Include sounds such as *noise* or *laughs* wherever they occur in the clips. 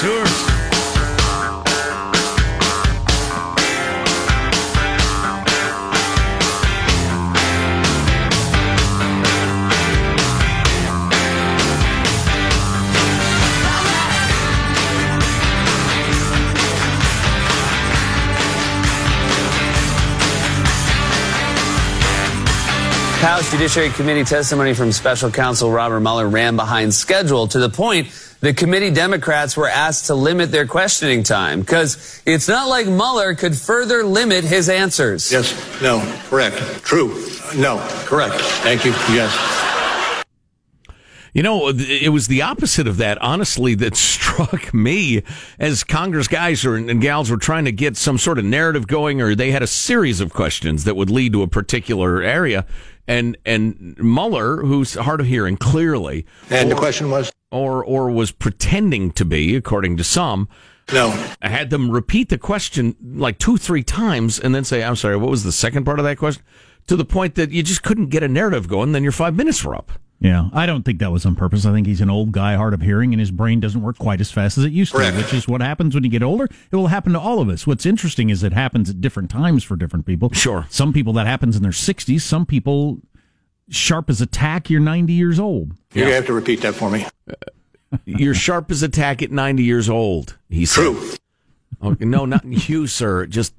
Yours. House Judiciary Committee testimony from special counsel Robert Mueller ran behind schedule to the point the committee Democrats were asked to limit their questioning time because it's not like Mueller could further limit his answers. Yes, no, correct, true, no, correct. Thank you, yes. You know, it was the opposite of that, honestly, that *laughs* struck me as Congress guys or, and gals were trying to get some sort of narrative going, or they had a series of questions that would lead to a particular area. And, and Mueller, who's hard of hearing clearly. And or, the question was? Or, or was pretending to be, according to some. No. I had them repeat the question like two, three times and then say, I'm sorry, what was the second part of that question? To the point that you just couldn't get a narrative going, then your five minutes were up. Yeah, I don't think that was on purpose. I think he's an old guy, hard of hearing, and his brain doesn't work quite as fast as it used Correct. to, which is what happens when you get older. It will happen to all of us. What's interesting is it happens at different times for different people. Sure. Some people that happens in their 60s, some people sharp as a tack, you're 90 years old. You're going to have to repeat that for me. Uh, you're sharp as a tack at 90 years old, he said. True. Okay, no, not you, sir. Just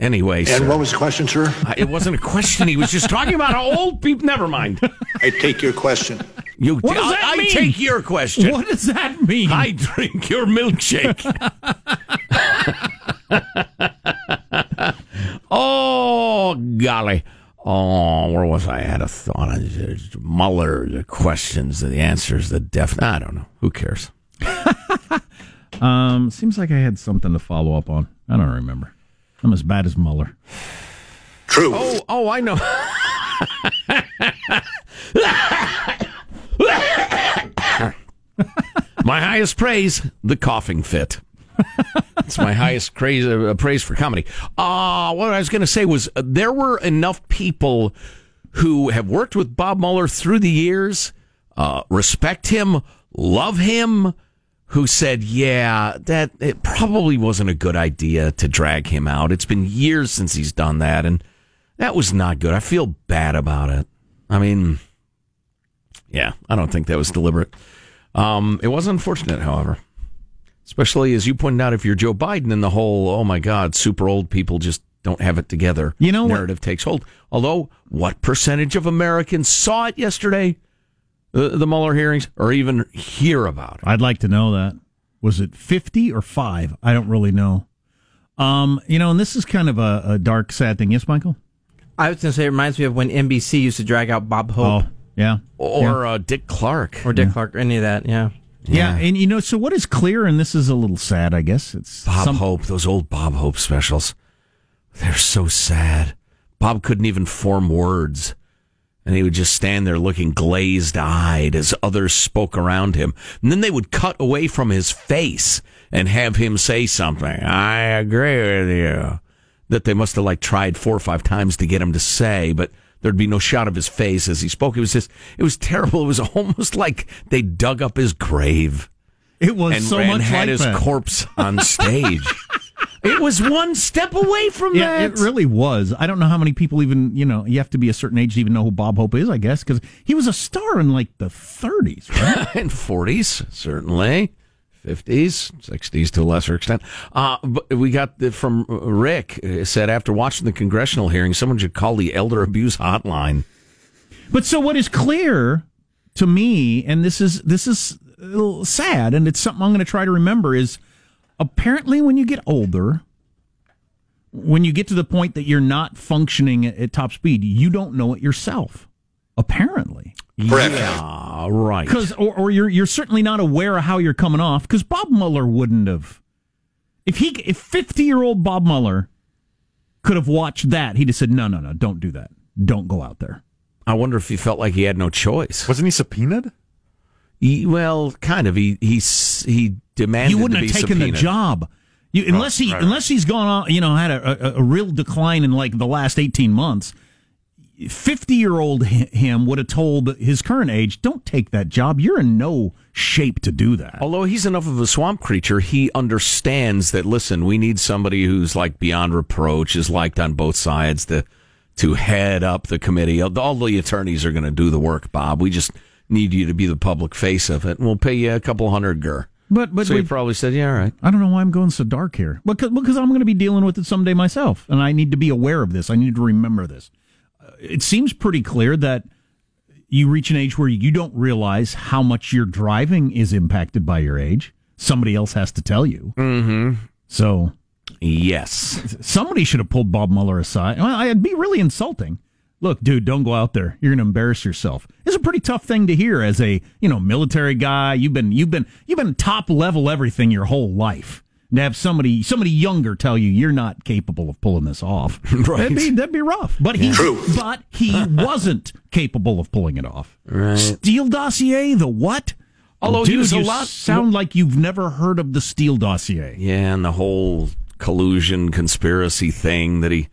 Anyway, and sir. what was the question, sir? Uh, it wasn't a question. He was just talking about how old people. Never mind. I take your question. You, What does that I, mean? I take your question. What does that mean? I drink your milkshake. *laughs* *laughs* oh golly! Oh, where was I? I had a thought. I just- Mueller, the questions, the answers, the def. I don't know. Who cares? *laughs* Um, seems like I had something to follow up on. I don't remember. I'm as bad as Mueller. True. Oh, oh, I know. *laughs* my highest praise, the coughing fit. It's my highest praise, uh, praise for comedy. Uh, what I was going to say was uh, there were enough people who have worked with Bob Mueller through the years, uh, respect him, love him, who said, yeah, that it probably wasn't a good idea to drag him out. It's been years since he's done that, and that was not good. I feel bad about it. I mean, yeah, I don't think that was deliberate. Um, it was unfortunate, however, especially as you pointed out, if you're Joe Biden and the whole, oh my God, super old people just don't have it together. You know what- narrative takes hold. Although, what percentage of Americans saw it yesterday? The, the Mueller hearings, or even hear about it. I'd like to know that. Was it 50 or 5? I don't really know. Um, you know, and this is kind of a, a dark, sad thing. Yes, Michael? I was going to say it reminds me of when NBC used to drag out Bob Hope Oh, yeah. Or uh, Dick Clark. or Dick Clark, any of that. Yeah. Yeah, and you know, so what is clear, and this is a little sad, I guess. It's Bob some- Hope, those old Bob Hope specials. They're so sad. Bob couldn't even form words. And he would just stand there looking glazed eyed as others spoke around him. And then they would cut away from his face and have him say something. I agree with you. That they must have like tried four or five times to get him to say, but there'd be no shot of his face as he spoke. It was just, it was terrible. It was *laughs* almost like they dug up his grave It was and, so and much had like his that. corpse on stage. *laughs* it was one step away from Yeah, that. it really was. I don't know how many people even, you know, you have to be a certain age to even know who Bob Hope is, I guess, because he was a star in like the 30s, right? *laughs* in forties, certainly. 50s, 60s to a lesser extent. Uh, but we got the, from Rick uh, said after watching the congressional hearing, someone should call the elder abuse hotline. But so what is clear to me, and this is this is sad, and it's something I'm going to try to remember is apparently when you get older, when you get to the point that you're not functioning at top speed, you don't know it yourself. Apparently, Correct. Yeah, right. because or, or you're you're certainly not aware of how you're coming off. Because Bob Mueller wouldn't have if he if 50 year old Bob Mueller could have watched that, he'd have said, no, no, no, don't do that, don't go out there. I wonder if he felt like he had no choice. Wasn't he subpoenaed? He, well, kind of. He he he demanded. You wouldn't to have be taken the job. You, unless he right, unless he's gone on, you know, had a, a, a real decline in like the last eighteen months. 50 year old him would have told his current age, don't take that job. You're in no shape to do that. Although he's enough of a swamp creature, he understands that, listen, we need somebody who's like beyond reproach, is liked on both sides to, to head up the committee. All the attorneys are going to do the work, Bob. We just need you to be the public face of it, and we'll pay you a couple hundred gur. But but so he probably said, "Yeah, all right." I don't know why I'm going so dark here. Because because I'm going to be dealing with it someday myself, and I need to be aware of this. I need to remember this. It seems pretty clear that you reach an age where you don't realize how much your driving is impacted by your age. Somebody else has to tell you. Mm-hmm. So, yes, somebody should have pulled Bob Mueller aside. Well, it'd be really insulting look, dude, don't go out there. You're going to embarrass yourself. It's a pretty tough thing to hear as a, you know, military guy. You've been, you've been, you've been top level everything your whole life. And to have somebody, somebody younger tell you you're not capable of pulling this off. *laughs* right. That'd be, that'd be rough. But he, but he *laughs* wasn't capable of pulling it off. Right. Steele dossier, the what? Although Dude, he was a you lot sound like you've never heard of the Steele dossier. Yeah, and the whole collusion conspiracy thing that he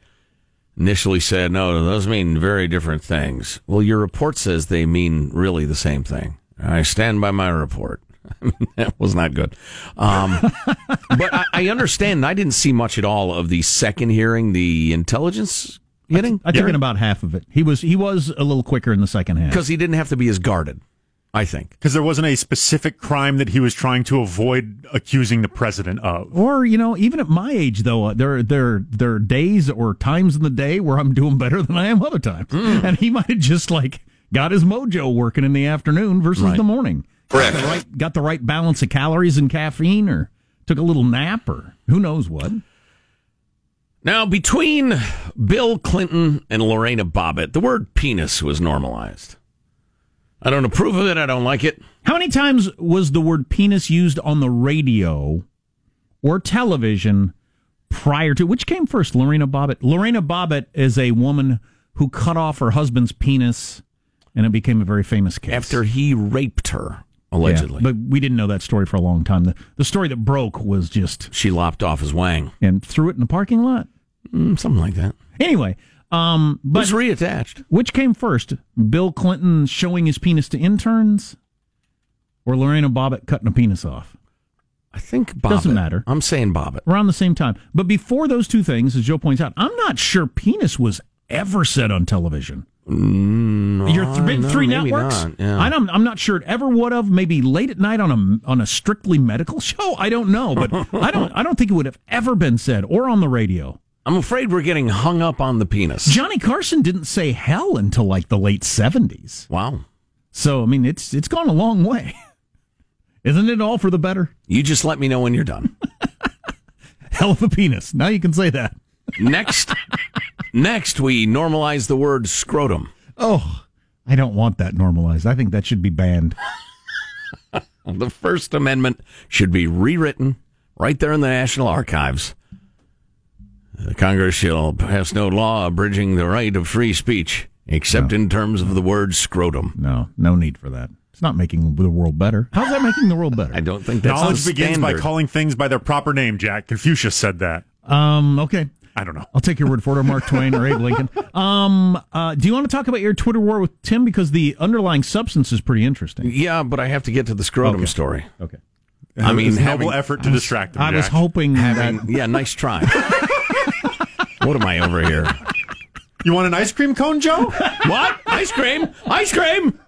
initially said, no, those mean very different things. Well, your report says they mean really the same thing. I stand by my report. *laughs* that was not good. Um, *laughs* but I, I, understand. I didn't see much at all of the second hearing, the intelligence hitting. I, I took in about half of it. He was he was a little quicker in the second half because he didn't have to be as guarded. I think. Because there wasn't a specific crime that he was trying to avoid accusing the president of. Or, you know, even at my age, though, uh, there, there, there are days or times in the day where I'm doing better than I am other times. Mm. And he might have just, like, got his mojo working in the afternoon versus right. the morning. Correct. Got the, right, got the right balance of calories and caffeine or took a little nap or who knows what. Now, between Bill Clinton and Lorena Bobbitt, the word penis was normalized. I don't approve of it. I don't like it. How many times was the word penis used on the radio or television prior to which came first? Lorena Bobbitt. Lorena Bobbitt is a woman who cut off her husband's penis, and it became a very famous case after he raped her. Allegedly, yeah, but we didn't know that story for a long time. The, the story that broke was just she lopped off his wang and threw it in the parking lot, mm, something like that. Anyway, um, but was reattached. Which came first? Bill Clinton showing his penis to interns, or Lorena Bobbitt cutting a penis off? I think Bobbitt. Doesn't matter. I'm saying Bobbitt. Around the same time. But before those two things, as Joe points out, I'm not sure penis was ever said on television. Mm, Your th- big no, three networks. Not, yeah. I don't, I'm not sure it ever would have. Maybe late at night on a on a strictly medical show. I don't know, but I don't I don't think it would have ever been said or on the radio. I'm afraid we're getting hung up on the penis. Johnny Carson didn't say hell until like the late 70s. Wow. So, I mean, it's it's gone a long way. *laughs* Isn't it all for the better? You just let me know when you're done. *laughs* Hell of a penis. Now you can say that. next, *laughs* next we normalize the word scrotum. Oh, I don't want that normalized. I think that should be banned. *laughs* the First Amendment should be rewritten right there in the National Archives. The Congress shall pass no law abridging the right of free speech, except no. in terms of the word scrotum. No, no need for that. It's not making the world better. How's that making the world better? I don't think that's knowledge begins by calling things by their proper name. Jack Confucius said that. Um. Okay. I don't know. I'll take your word for it, or Mark *laughs* Twain, or Abe Lincoln. Um. Uh, do you want to talk about your Twitter war with Tim because the underlying substance is pretty interesting? Yeah, but I have to get to the scrotum okay. story. Okay. I mean, noble effort to distract him. I Jack. was hoping having. That... Yeah, nice try. *laughs* what am I over here? You want an ice cream cone, Joe? *laughs* what? Ice cream? Ice cream?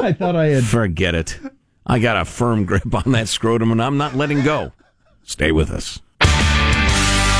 I thought I had. Forget it. I got a firm grip on that scrotum and I'm not letting go. Stay with us.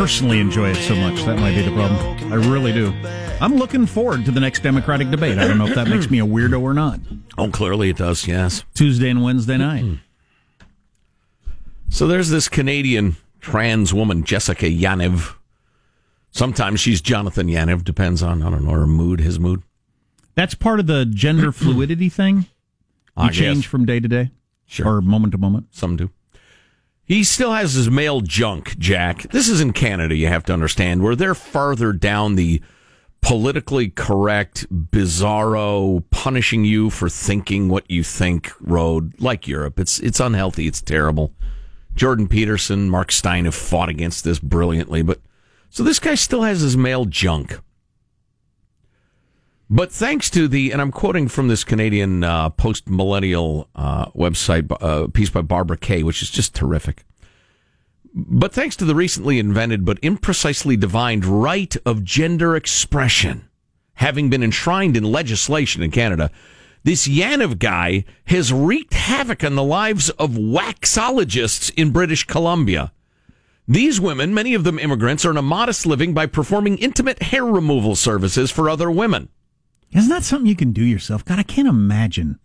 Personally enjoy it so much. That might be the problem. I really do. I'm looking forward to the next Democratic debate. I don't know if that makes me a weirdo or not. Oh, clearly it does, yes. Tuesday and Wednesday night. Hmm. So there's this Canadian trans woman, Jessica Yaniv. Sometimes she's Jonathan Yaniv, depends on, I don't know, her mood, his mood. That's part of the gender fluidity thing. *clears throat* You I change guess. from day to day, Sure. or moment to moment. Some do. He still has his male junk, Jack. This is in Canada, you have to understand, where they're farther down the politically correct, bizarro, punishing you for thinking what you think road, like Europe. It's it's unhealthy. It's terrible. Jordan Peterson, Mark Steyn have fought against this brilliantly, but so this guy still has his male junk. But thanks to the, and I'm quoting from this Canadian uh, post millennial uh, website uh, piece by Barbara Kay, which is just terrific. But thanks to the recently invented but imprecisely defined right of gender expression, having been enshrined in legislation in Canada, this Yaniv guy has wreaked havoc on the lives of waxologists in British Columbia. These women, many of them immigrants, earn a modest living by performing intimate hair removal services for other women. Isn't that something you can do yourself? God, I can't imagine.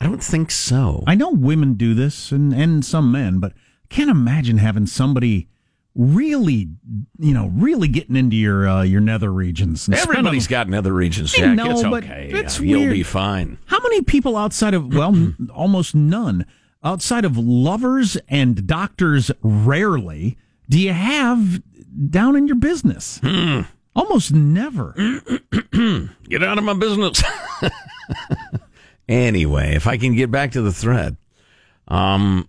I don't think so. I know women do this and, and some men, but I can't imagine having somebody really, you know, really getting into your uh, your nether regions. And Everybody's got nether regions, Jack. know, it's okay. it's You'll be fine. How many people outside of well, *clears throat* almost none outside of lovers and doctors? Rarely do you have down in your business. Hmm. Almost never. *clears throat* Get out of my business. *laughs* anyway, if I can get back to the thread. Um,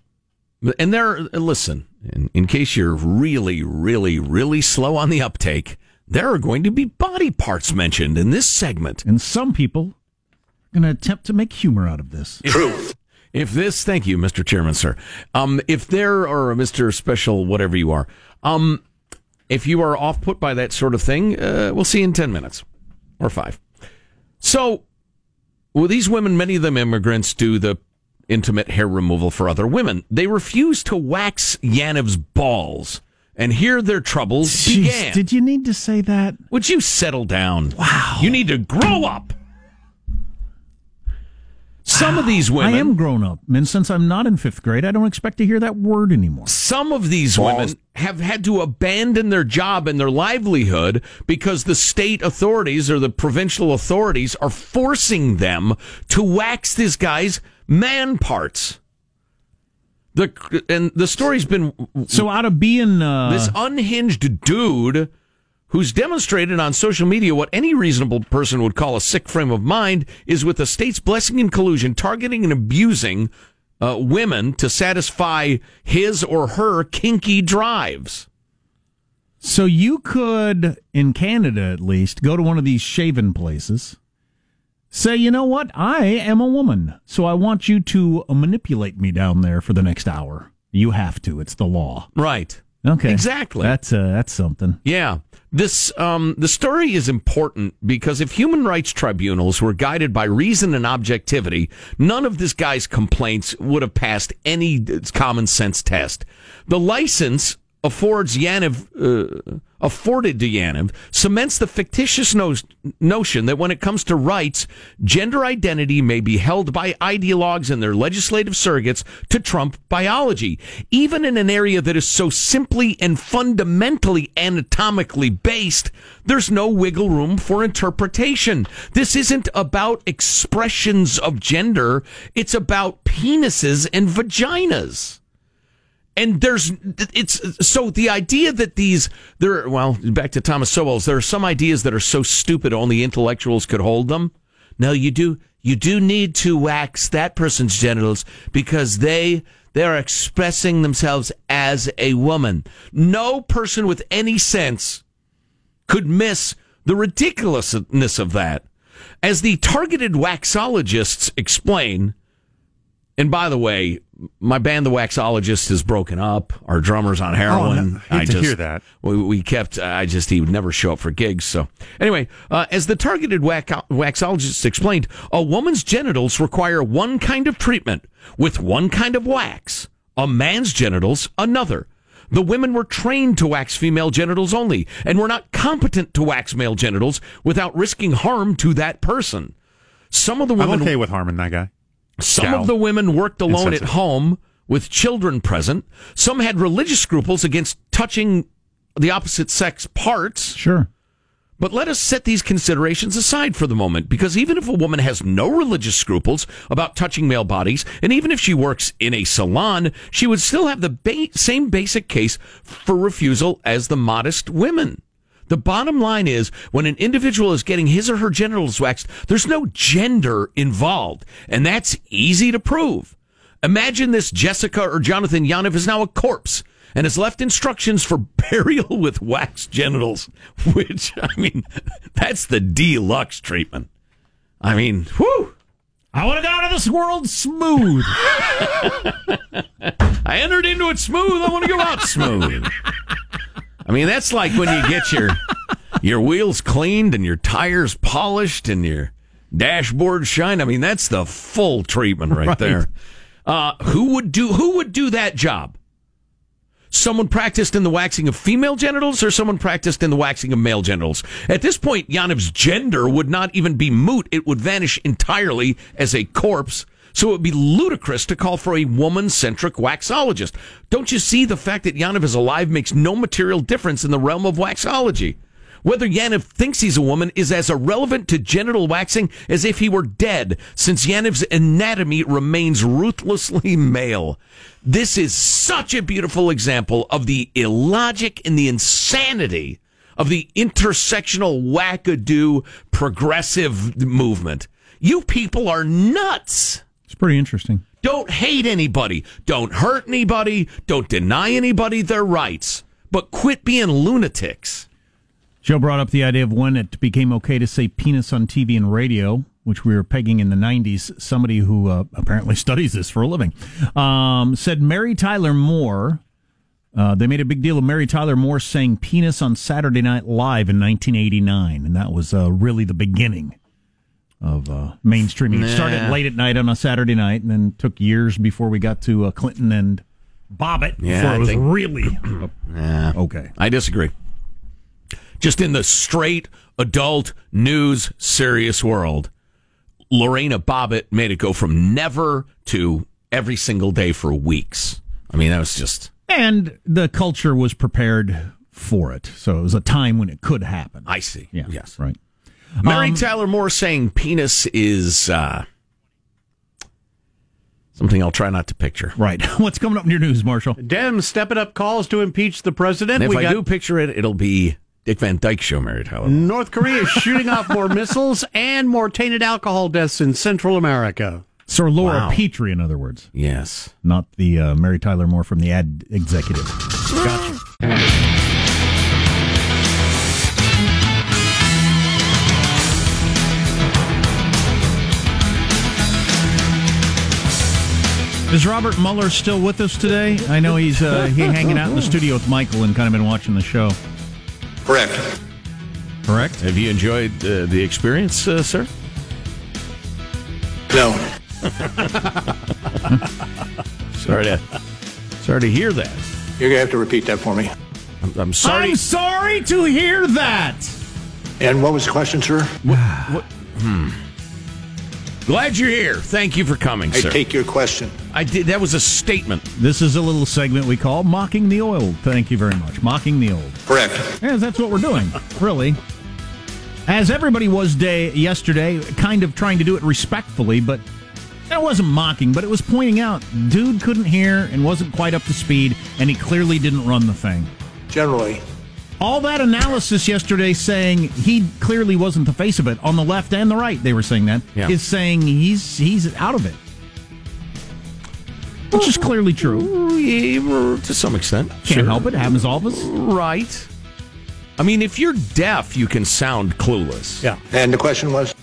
and there, listen, in, in case you're really, really, really slow on the uptake, there are going to be body parts mentioned in this segment. And some people are going to attempt to make humor out of this. Truth. If this, thank you, Mr. Chairman, sir. Um, if there, or Mr. Special, whatever you are, um, if you are off put by that sort of thing, uh, we'll see you in 10 minutes or five. So, well, these women, many of them immigrants, do the intimate hair removal for other women. They refuse to wax Yaniv's balls. And here their troubles Jeez, began. did you need to say that? Would you settle down? Wow. You need to grow up. Some of these women. I am grown up, and since I'm not in fifth grade, I don't expect to hear that word anymore. some of these women have had to abandon their job and their livelihood because the state authorities or the provincial authorities are forcing them to wax this guy's man parts. The and the story's been So out of being uh, this unhinged dude who's demonstrated on social media what any reasonable person would call a sick frame of mind is with the state's blessing and collusion targeting and abusing uh, women to satisfy his or her kinky drives. So you could, in Canada at least, go to one of these shaven places, say, you know what, I am a woman, so I want you to manipulate me down there for the next hour. You have to. It's the law. Right. Okay. Exactly. That's uh, that's something. Yeah. This um the story is important because if human rights tribunals were guided by reason and objectivity, none of this guy's complaints would have passed any uh, common sense test. The license affords Yaniv uh, afforded to Yaniv cements the fictitious no- notion that when it comes to rights, gender identity may be held by ideologues and their legislative surrogates to trump biology, even in an area that is so simply and fundamentally anatomically based. There's no wiggle room for interpretation. This isn't about expressions of gender. It's about penises and vaginas and there's it's so the idea that these there well back to Thomas Sowell's there are some ideas that are so stupid only intellectuals could hold them. No, you do you do need to wax that person's genitals because they they are expressing themselves as a woman. No person with any sense could miss the ridiculousness of that. As the targeted waxologists explain, and by the way, my band, the Waxologists, is broken up. Our drummer's on heroin. Oh, no. Hate to hear that. We, we kept. I just he would never show up for gigs. So anyway, uh, as the targeted wax, waxologists explained, a woman's genitals require one kind of treatment with one kind of wax. A man's genitals another. The women were trained to wax female genitals only, and were not competent to wax male genitals without risking harm to that person. Some of the I'm women okay with harming that guy. Some of the women worked alone at home with children present. Some had religious scruples against touching the opposite sex parts. Sure. But let us set these considerations aside for the moment, because even if a woman has no religious scruples about touching male bodies, and even if she works in a salon, she would still have the ba- same basic case for refusal as the modest women. The bottom line is when an individual is getting his or her genitals waxed, there's no gender involved, and that's easy to prove. Imagine this Jessica or Jonathan Yanov is now a corpse and has left instructions for *laughs* burial with waxed genitals, which, I mean, *laughs* that's the deluxe treatment. I mean, whew. I want to go out of this world smooth. *laughs* I entered into it smooth. I want to go out smooth. I mean, that's like when you get your your wheels cleaned and your tires polished and your dashboard shine. I mean, that's the full treatment right, Right. there. Uh, who would do who would do that job? Someone practiced in the waxing of female genitals or someone practiced in the waxing of male genitals? At this point, Yanov's gender would not even be moot. It would vanish entirely as a corpse. So it would be ludicrous to call for a woman centric waxologist. Don't you see the fact that Yanov is alive makes no material difference in the realm of waxology? Whether Yanov thinks he's a woman is as irrelevant to genital waxing as if he were dead, since Yanov's anatomy remains ruthlessly *laughs* male. This is such a beautiful example of the illogic and the insanity of the intersectional wackadoo progressive movement. You people are nuts. It's pretty interesting. Don't hate anybody. Don't hurt anybody. Don't deny anybody their rights. But quit being lunatics. Joe brought up the idea of when it became okay to say penis on TV and radio, which we were pegging in the 90s. Somebody who uh, apparently *laughs* studies this for a living um, said Mary Tyler Moore. Uh, they made a big deal of Mary Tyler Moore saying penis on Saturday Night Live in 1989, and that was uh, really the beginning of uh, mainstreaming. It started late at night on a Saturday night, and then took years before we got to uh, Clinton and Bobbitt Yeah, before it was think- really *clears throat* okay. I disagree. Just in the straight adult news serious world, Lorena Bobbitt made it go from never to every single day for weeks. I mean, that was just And the culture was prepared for it. So it was a time when it could happen. I see. Yeah. Yes. Right. Mary Um, Tyler Moore saying penis is uh, something I'll try not to picture. Right. *laughs* What's coming up in your news, Marshall? Dems stepping up calls to impeach the president. And if we I got do picture it, it'll be Dick Van Dyke show Mary Tyler. Moore. North Korea is shooting off more *laughs* missiles and more tainted alcohol deaths in Central America. Sir Laura Wow. Petrie, in other words, Yes. not the uh, Mary Tyler Moore from the ad executive. *laughs* Gotcha. Is Robert Mueller still with us today? I know he's uh, he hanging out in the studio with Michael and kind of been watching the show. Correct. Correct. Have you enjoyed uh, the experience, uh, sir? No. *laughs* Sorry to, sorry to hear that. You're going to have to repeat that for me. I'm, I'm sorry. I'm sorry to hear that. And what was the question, sir? Glad you're here. Thank you for coming, I sir. take your question. I did. That was a statement. This is a little segment we call Mocking the Old. Thank you very much. Mocking the Old. Correct. Yes, that's what we're doing, *laughs* really. As everybody was day yesterday, kind of trying to do it respectfully, but that wasn't mocking, but it was pointing out dude couldn't hear and wasn't quite up to speed, and he clearly didn't run the thing. Generally, All that analysis yesterday saying he clearly wasn't the face of it on the left and the right, they were saying that, is Yeah. saying he's he's out of it. Which is clearly true. Yeah, to some extent. Can't help it. Happens all of us. Right. I mean, if you're deaf, you can sound clueless. Yeah. and the question was?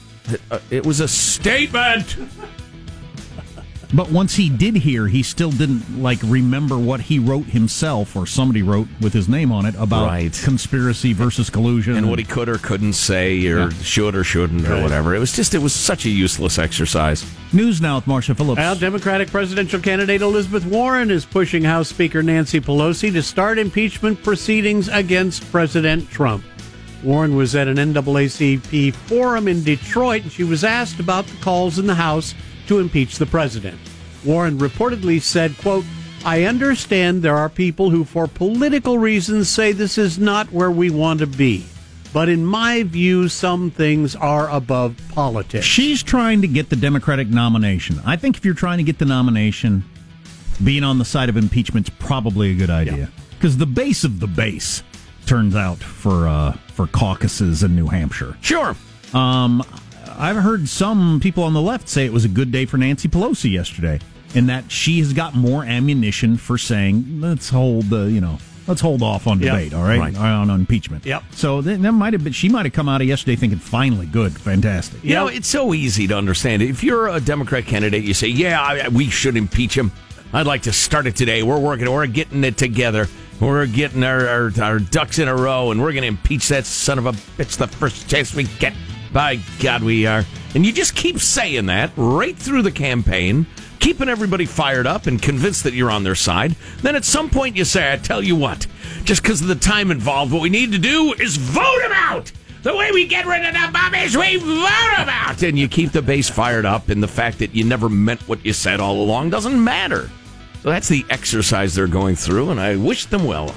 Uh, it was a statement. But once he did hear, he still didn't like remember what he wrote himself or somebody wrote with his name on it about Right. conspiracy versus collusion And what he could or couldn't say, or should or shouldn't, or whatever. It was just, it was such a useless exercise. News now with Marshall Phillips. Well, Democratic presidential candidate Elizabeth Warren is pushing House Speaker Nancy Pelosi to start impeachment proceedings against President Trump. Warren was at an NAACP forum in Detroit and she was asked about the calls in the House to impeach the president. Warren reportedly said, quote, I understand there are people who for political reasons say this is not where we want to be. But in my view, some things are above politics. She's trying to get the Democratic nomination. I think if you're trying to get the nomination, being on the side of impeachment's probably a good idea because the base of the base turns out for uh, for caucuses in New Hampshire. Sure. Um, I've heard some people on the left say it was a good day for Nancy Pelosi yesterday, and that she has got more ammunition for saying let's hold the you know let's hold off on Yep. debate, all right, Right. on, impeachment. Yep. So that, that might have been she might have come out of yesterday thinking finally good, fantastic. You know, it's so easy to understand. If you're a Democrat candidate, you say, "Yeah, I, we should impeach him." I'd like to start it today. We're working. We're getting it together. We're getting our, our, our ducks in a row, and we're going to impeach that son of a bitch the first chance we get. By God, we are. And you just keep saying that right through the campaign, keeping everybody fired up and convinced that you're on their side. Then at some point you say, I tell you what, just because of the time involved, what we need to do is vote him out. The way we get rid of the bummies, we vote him out. And you keep the base fired up, and the fact that you never meant what you said all along doesn't matter. So that's the exercise they're going through, and I wish them well.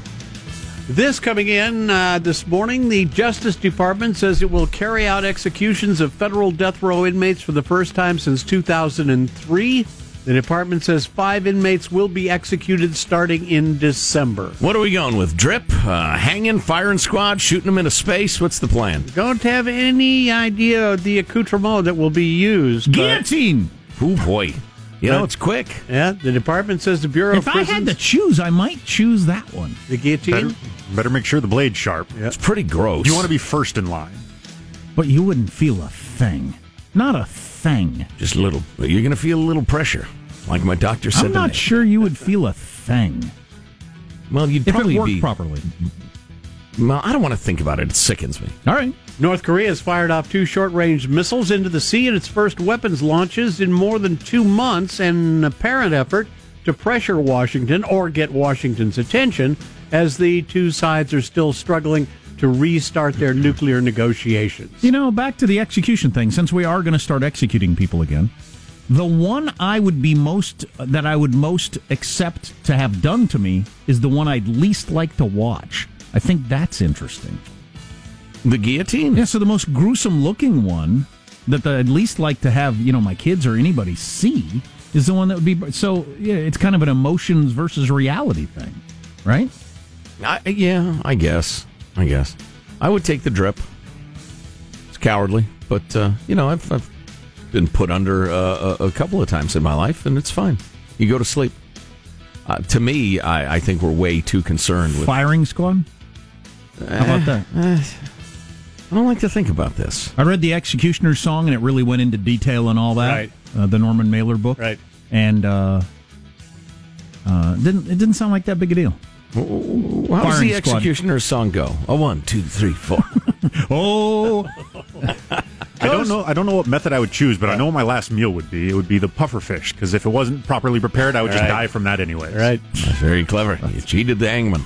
This coming in uh, this morning, the Justice Department says it will carry out executions of federal death row inmates for the first time since 2003. The department says five inmates will be executed starting in December. What are we going with? Drip, uh, hanging, firing squad, shooting them into space? What's the plan? Don't have any idea of the accoutrement that will be used. but- Guillotine. Oh boy, you know it's quick. yeah, the department says the Bureau If of I had to choose, I might choose that one. the guillotine. Better, better make sure the blade's sharp. Yeah. It's pretty gross. You want to be first in line. But you wouldn't feel a thing. Not a thing. just a little. You're going to feel a little pressure, like my doctor said. I'm not today. sure you would feel a thing Well, you'd if probably it worked be. properly. Well, I don't want to think about it. It sickens me. All right. North Korea has fired off two short range missiles into the sea in its first weapons launches in more than two months, in an apparent effort to pressure Washington or get Washington's attention as the two sides are still struggling to restart their nuclear negotiations. You know, back to the execution thing, since we are going to start executing people again, the one I would be most, that I would most accept to have done to me is the one I'd least like to watch. I think that's interesting. The guillotine. Yeah, so the most gruesome looking one that I'd least like to have, you know, my kids or anybody see is the one that would be. So, yeah, it's kind of an emotions versus reality thing, right? I, yeah, I guess. I guess. I would take the drip. It's cowardly, but uh, you know, I've, I've been put under uh, a, a couple of times in my life, and it's fine. You go to sleep. Uh, to me, I, I think we're way too concerned with. Firing squad? How about that? I don't like to think about this. I read the Executioner's song, and it really went into detail and all that. Right. Uh, the Norman Mailer book. Right. And uh, uh, didn't it didn't sound like that big a deal. How does Firing the squad. executioner's song go? A one, two, three, four. *laughs* Oh, I don't know. I don't know what method I would choose, but I know what my last meal would be. It would be the puffer fish because if it wasn't properly prepared, I would just Right. die from that anyway. Right. Very clever. You cheated the hangman.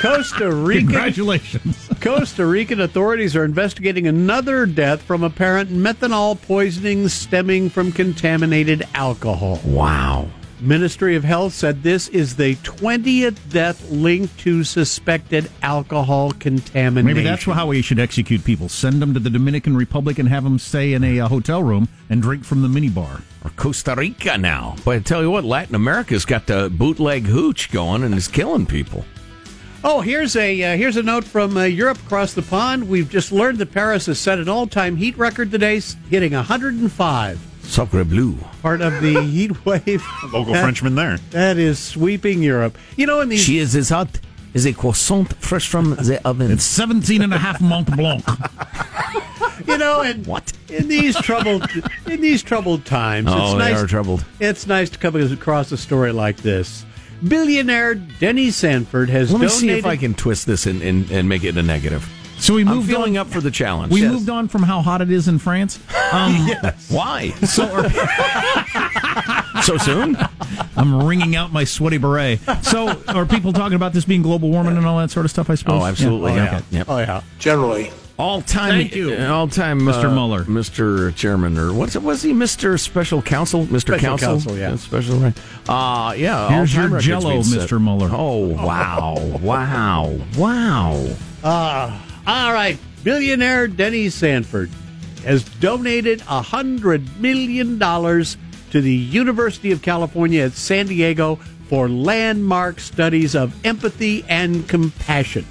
Costa Rica congratulations! *laughs* Costa Rican authorities are investigating another death from apparent methanol poisoning stemming from contaminated alcohol. Wow. Ministry of Health said this is the 20th death linked to suspected alcohol contamination. Maybe that's how we should execute people. Send them to the Dominican Republic and have them stay in a uh, hotel room and drink from the minibar. Or Costa Rica now. But I tell you what, Latin America's got the bootleg hooch going and is killing people. Oh, here's a uh, here's a note from uh, Europe across the pond. We've just learned that Paris has set an all-time heat record today, s- hitting 105. Sacre bleu. Part of the *laughs* heat wave. *laughs* Local That- Frenchman there. That is sweeping Europe. You know, in these She is as hot as a croissant fresh from the oven. It's 17 and a half Mont Blanc. *laughs* you know, and What? in these troubled in these troubled times, Oh, it's they nice. are troubled. It's nice to come across a story like this. Billionaire Denny Sanford has Let me donated. see if I can twist this and, and, and make it a negative. So we I'm moved feeling on. up for the challenge. We Yes. moved on from how hot it is in France. Um, *laughs* Why? So are, *laughs* so soon? I'm wringing out my sweaty beret. So are people talking about this being global warming and all that sort of stuff? I suppose. Oh, absolutely. Yeah. Yeah. Okay. Yep. oh yeah, Generally, All time, Thank you. all time, Mr. Mueller. Mr. Chairman, or what's it? Was he Mr. Special Counsel? Mr. Special Counsel, counsel, yeah. special. Right? Uh yeah. Here's your records Jell-O, being set. Mr. Mueller. Oh wow, wow, wow. All right. Billionaire Denny Sanford has donated $100 million to the University of California at San Diego for landmark studies of empathy and compassion.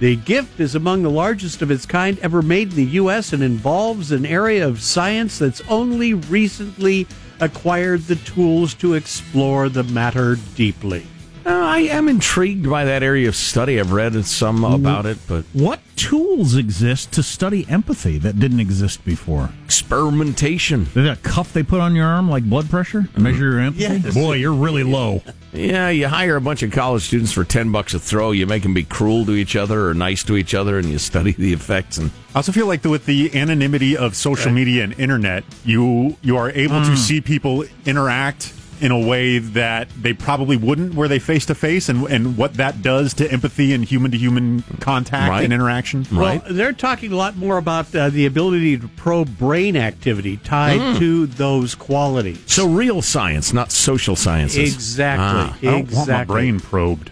The gift is among the largest of its kind ever made in the U.S. and involves an area of science that's only recently acquired the tools to explore the matter deeply. Uh, I am intrigued by that area of study. I've read some about it, but What tools exist to study empathy that didn't exist before? experimentation. Is that a cuff they put on your arm like blood pressure to measure your empathy? Boy, you're really low. Yeah, you hire a bunch of college students for ten bucks a throw. You make them be cruel to each other or nice to each other, and you study the effects. And I also feel like the, with the anonymity of social media and internet, you you are able Hmm. to see people interact in a way that they probably wouldn't were they face to face, and and what that does to empathy and human to human contact Right. and interaction. Right. Well, they're talking a lot more about uh, the ability to probe brain activity tied to those qualities. so, real science, not social sciences. Exactly. Ah. I don't want my exactly. brain probed.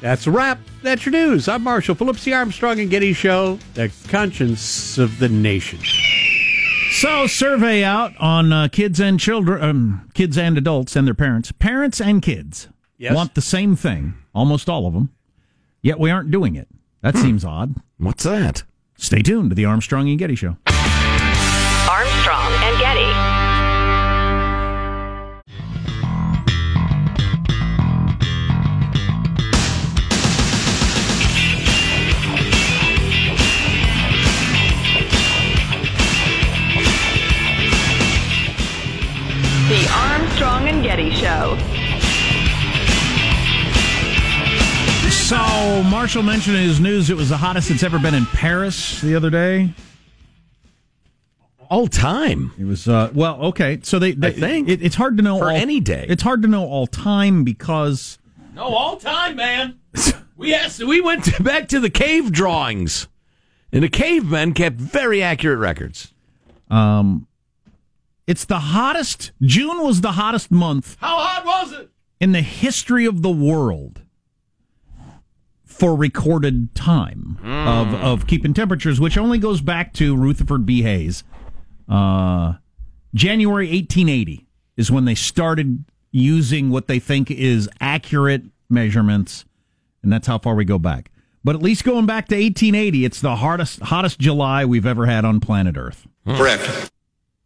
That's a wrap. That's your news. I'm Marshall Phillips, the Armstrong and Getty Show, the conscience of the nation. So, survey out on uh, kids and children, um, kids and adults and their parents. Parents and kids Yes. want the same thing, almost all of them, yet we aren't doing it. That seems odd. What's that? Stay tuned to the Armstrong and Getty Show. Marshall mentioned in his news it was the hottest it's ever been in Paris the other day. All time. It was uh, well, okay. So they, they I think. it, it's hard to know For all, any day. It's hard to know all time because No, all time, man. we asked, we went to- back to the cave drawings, and the cavemen kept very accurate records. Um, it's the hottest. June was the hottest month How hot was it? in the history of the world for recorded time of, of keeping temperatures, which only goes back to Rutherford B. Hayes. Uh, January 1880 is when they started using what they think is accurate measurements, and that's how far we go back. But at least going back to 1880, it's the hottest hottest July we've ever had on planet Earth. Correct.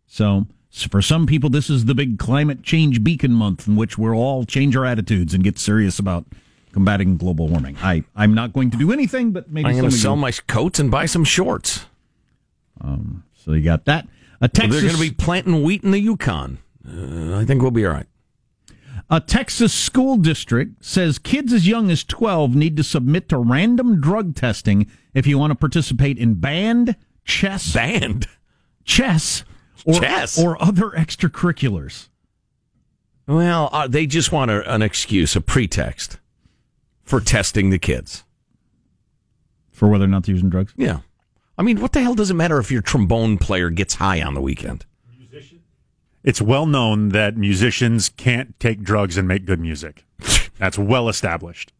So, for some people, this is the big climate change beacon month in which we'll all change our attitudes and get serious about combating global warming. I, I'm not going to do anything, but maybe I'm going to sell my coats and buy some shorts. Um, So you got that. A Texas, They're going to be planting wheat in the Yukon. Uh, I think we'll be all right. a Texas school district says kids as young as 12 need to submit to random drug testing if you want to participate in band, chess, Banned. chess, or, Chess? or other extracurriculars. Well, uh, they just want a, an excuse, a pretext for testing the kids. For whether or not they're using drugs. Yeah. I mean, what the hell does it matter if your trombone player gets high on the weekend? Musician? It's well known that musicians can't take drugs and make good music. *laughs* That's well established.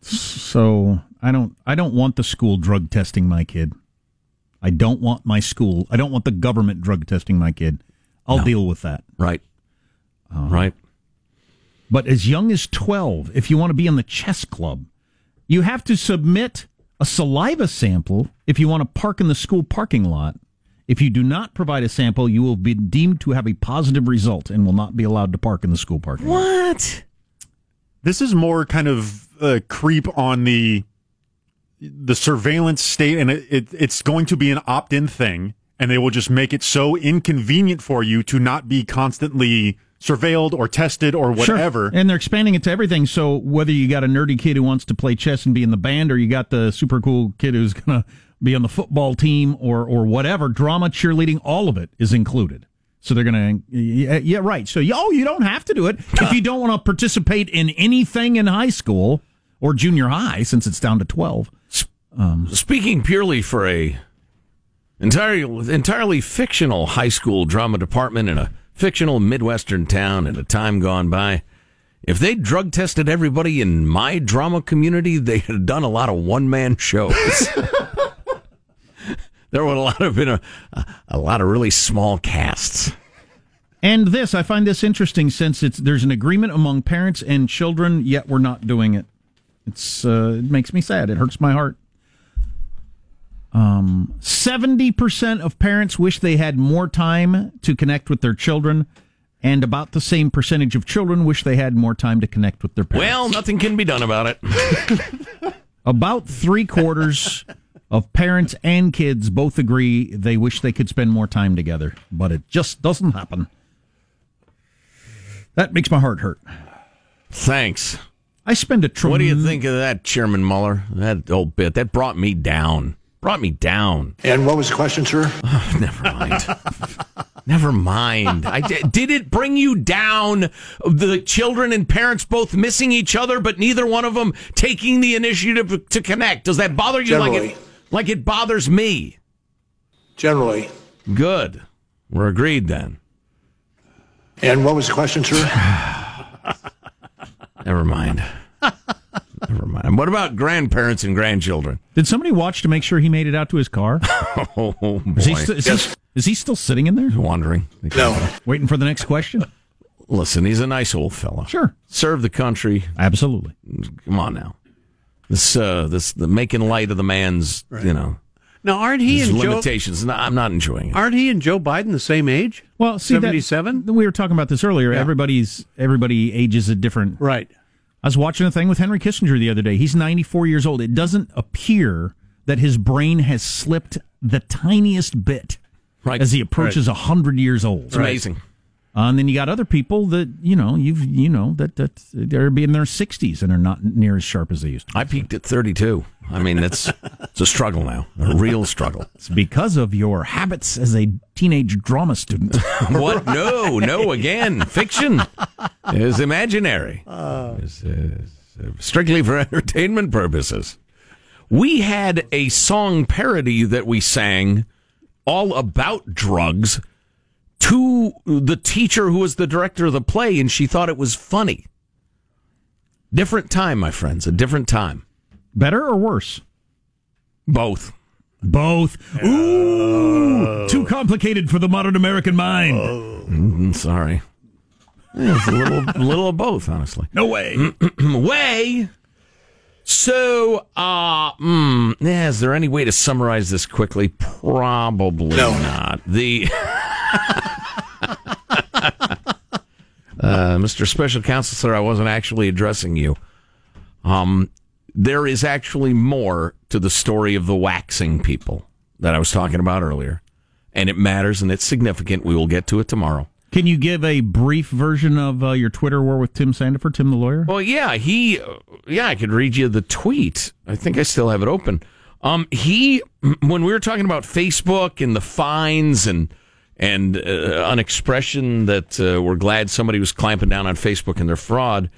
So I don't I don't want the school drug testing my kid. I don't want my school. I don't want the government drug testing my kid. I'll deal with that. Right. Um, right. But as young as 12, if you want to be in the chess club, you have to submit a saliva sample if you want to park in the school parking lot. If you do not provide a sample, you will be deemed to have a positive result and will not be allowed to park in the school parking lot. What? This is more kind of a creep on the the surveillance state, and it, it, it's going to be an opt in thing, and they will just make it so inconvenient for you to not be constantly surveilled or tested or whatever. Sure. And they're expanding it to everything. So whether you got a nerdy kid who wants to play chess and be in the band, or you got the super cool kid who's going to be on the football team, or or whatever, drama, cheerleading, all of it is included. So they're going to, yeah, yeah, right. So, yo, you don't have to do it if you don't want to participate in anything in high school or junior high, since it's down to twelve. Um, Speaking purely for a entirely entirely fictional high school drama department in a fictional midwestern town in a time gone by, if they drug tested everybody in my drama community, they'd have done a lot of one man shows. *laughs* There would a lot have been a, a lot of really small casts. And this, I find this interesting since it's there's an agreement among parents and children, yet we're not doing it. It's uh, it makes me sad. It hurts my heart. Um, seventy percent of parents wish they had more time to connect with their children, and about the same percentage of children wish they had more time to connect with their parents. Well, nothing can be done about it. *laughs* About three quarters of parents and kids both agree they wish they could spend more time together, but it just doesn't happen. That makes my heart hurt. Thanks. I spend a tremendous. What do you think of that, Chairman Mueller? That old bit that brought me down. Brought me down. And what was the question, sir? *sighs* *sighs* Never mind. *laughs* Never mind. I did it bring you down? The children and parents both missing each other, but neither one of them taking the initiative to connect. Does that bother you like Generally. it like it bothers me? Generally. Good. We're agreed then. And what was the question, sir? *sighs* Never mind. *laughs* Never mind. What about grandparents and grandchildren? Did somebody watch to make sure he made it out to his car? *laughs* Oh boy. Is he, st- is, he, is he still sitting in there, Wandering. No. waiting for the next question? Listen, he's a nice old fellow. Sure, Serve the country. absolutely. Come on now. This uh this the making light of the man's you know Now, aren't he his and Joe? limitations. No, I'm not enjoying it. Aren't he and Joe Biden the same age? Well, see, 77? we were talking about this earlier. Everybody's everybody ages at different. Right. I was watching a thing with Henry Kissinger the other day. He's 94 years old. It doesn't appear that his brain has slipped the tiniest bit Right. as he approaches a 100 years old. It's amazing. Uh, and then you got other people that you know you've you know that that they're in their 60s and are not near as sharp as they used to. I peaked at 32. I mean, it's it's a struggle now, a real struggle. It's because of your habits as a teenage drama student. *laughs* What? No, no. Again, fiction is imaginary. It's, uh, strictly for *laughs* entertainment purposes. We had a song parody that we sang all about drugs to the teacher who was the director of the play, and she thought it was funny. Different time, my friends, a different time. Better or worse? Both. Both. Ooh, too complicated for the modern American mind. Mm, sorry. Yeah, it's a little, *laughs* little of both, honestly. No way. *clears throat* way. So, uh, mm, yeah, is there any way to summarize this quickly? Probably No. not. The *laughs* uh, Mr. Special Counsel, sir, I wasn't actually addressing you. Um, there is actually more to the story of the waxing people that I was talking about earlier, and it matters and it's significant. We will get to it tomorrow. Can you give a brief version of uh, your Twitter war with Tim Sandefur, Tim the lawyer? Well, yeah, he, yeah, I could read you the tweet. I think I still have it open. Um, he, when we were talking about Facebook and the fines and and uh, an expression that uh, we're glad somebody was clamping down on Facebook and their fraud,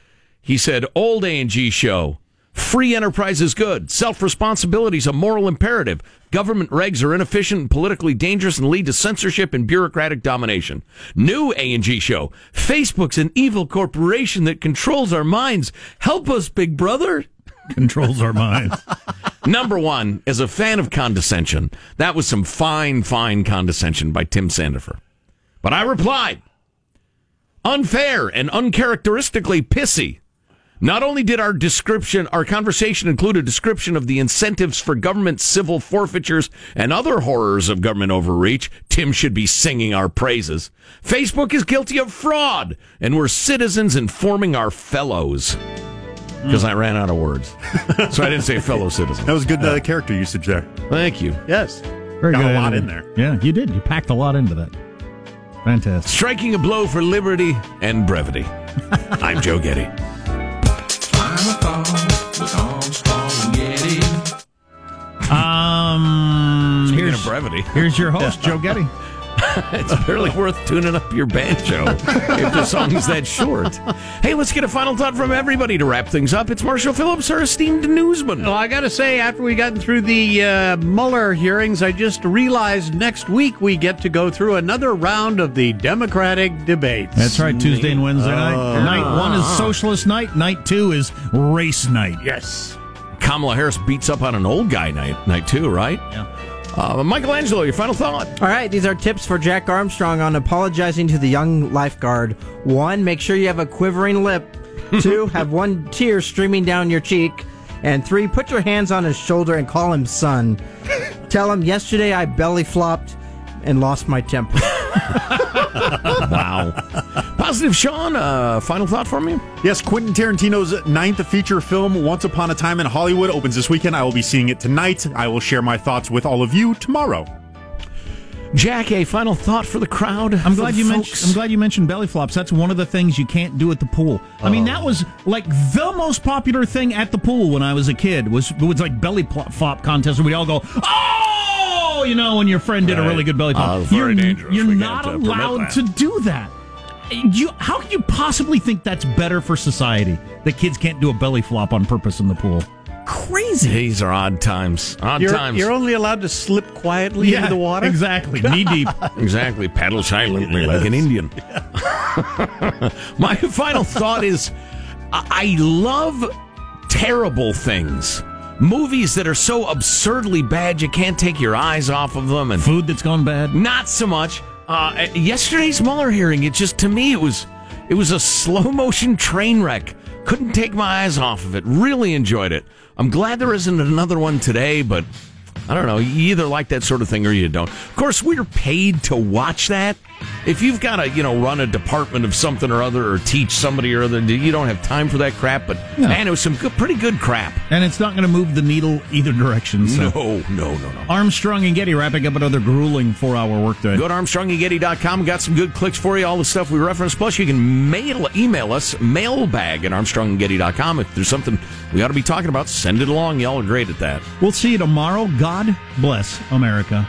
he said, "Old A and G show." Free enterprise is good. Self responsibility is a moral imperative. Government regs are inefficient and politically dangerous and lead to censorship and bureaucratic domination. New A&G show. Facebook's an evil corporation that controls our minds. Help us, big brother. Controls our minds. *laughs* Number one, as a fan of condescension, that was some fine, fine condescension by Tim Sandefur. But I replied, unfair and uncharacteristically pissy. Not only did our description, our conversation include a description of the incentives for government civil forfeitures and other horrors of government overreach, Tim should be singing our praises. Facebook is guilty of fraud, and we're citizens informing our fellows. Because I ran out of words. so I didn't say fellow *laughs* citizens. That was good uh, character usage there. Thank you. Yes. Very good. Got a lot in there. Yeah, you did. You packed a lot into that. Fantastic. Striking a blow for liberty and brevity. *laughs* I'm Joe Getty. Um, Speaking here's, of brevity, here's your host, Joe Getty. *laughs* *laughs* it's barely worth tuning up your banjo if the song's that short. Hey, let's get a final thought from everybody to wrap things up. It's Marshall Phillips, our esteemed newsman. Well, I got to say, after we gotten through the uh, Mueller hearings, I just realized next week we get to go through another round of the Democratic debates. That's right, Tuesday and Wednesday night. Night one is socialist night. Night two is race night. Yes. Kamala Harris beats up on an old guy night, night two, right? Yeah. Uh, Michael Angelo, your final thought. All right, these are tips for Jack Armstrong on apologizing to the young lifeguard. One, make sure you have a quivering lip. *laughs* Two, have one tear streaming down your cheek. And three, put your hands on his shoulder and call him son. *laughs* Tell him, yesterday I belly flopped and lost my temper. *laughs* Wow. Positive Sean, uh, final thought for me? Yes, Quentin Tarantino's ninth feature film, Once Upon a Time in Hollywood, opens this weekend. I will be seeing it tonight. I will share my thoughts with all of you tomorrow. Jack, a final thought for the crowd? I'm glad you mentioned. I'm glad you mentioned belly flops. That's one of the things you can't do at the pool. I mean, that was like the most popular thing at the pool when I was a kid. Was it was like belly pl- flop contest where we all go, oh, you know, when your friend did a really good belly flop. Uh, very you're dangerous. you're not can't, uh, permit allowed that. to do that. You, how can you possibly think that's better for society? That kids can't do a belly flop on purpose in the pool. Crazy. These are odd times. Odd You're, times. you're only allowed to slip quietly into the water. exactly. *laughs* Knee deep. exactly. Paddle silently like an Indian. *laughs* *laughs* My final thought is I I love terrible things. Movies that are so absurdly bad you can't take your eyes off of them and Food that's gone bad. not so much. Uh, yesterday's Mueller hearing, it just to me it was it was a slow motion train wreck. Couldn't take my eyes off of it. Really enjoyed it. I'm glad there isn't another one today, but I don't know. You either like that sort of thing or you don't. Of course, we're paid to watch that. If you've got to, you know, run a department of something or other or teach somebody or other, you don't have time for that crap. But man, it was some good, pretty good crap. And it's not going to move the needle either direction. So. No, no, no, no. Armstrong and Getty wrapping up another grueling four hour workday. Go to ArmstrongandGetty.com. Got some good clicks for you. All the stuff we referenced. Plus, you can mail email us mailbag at ArmstrongandGetty.com. If there's something we ought to be talking about, send it along. Y'all are great at that. We'll see you tomorrow. God bless America.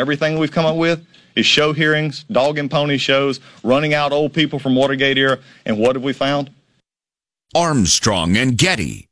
Everything we've come up with is show hearings, dog and pony shows, running out old people from Watergate era, and what have we found? Armstrong and Getty.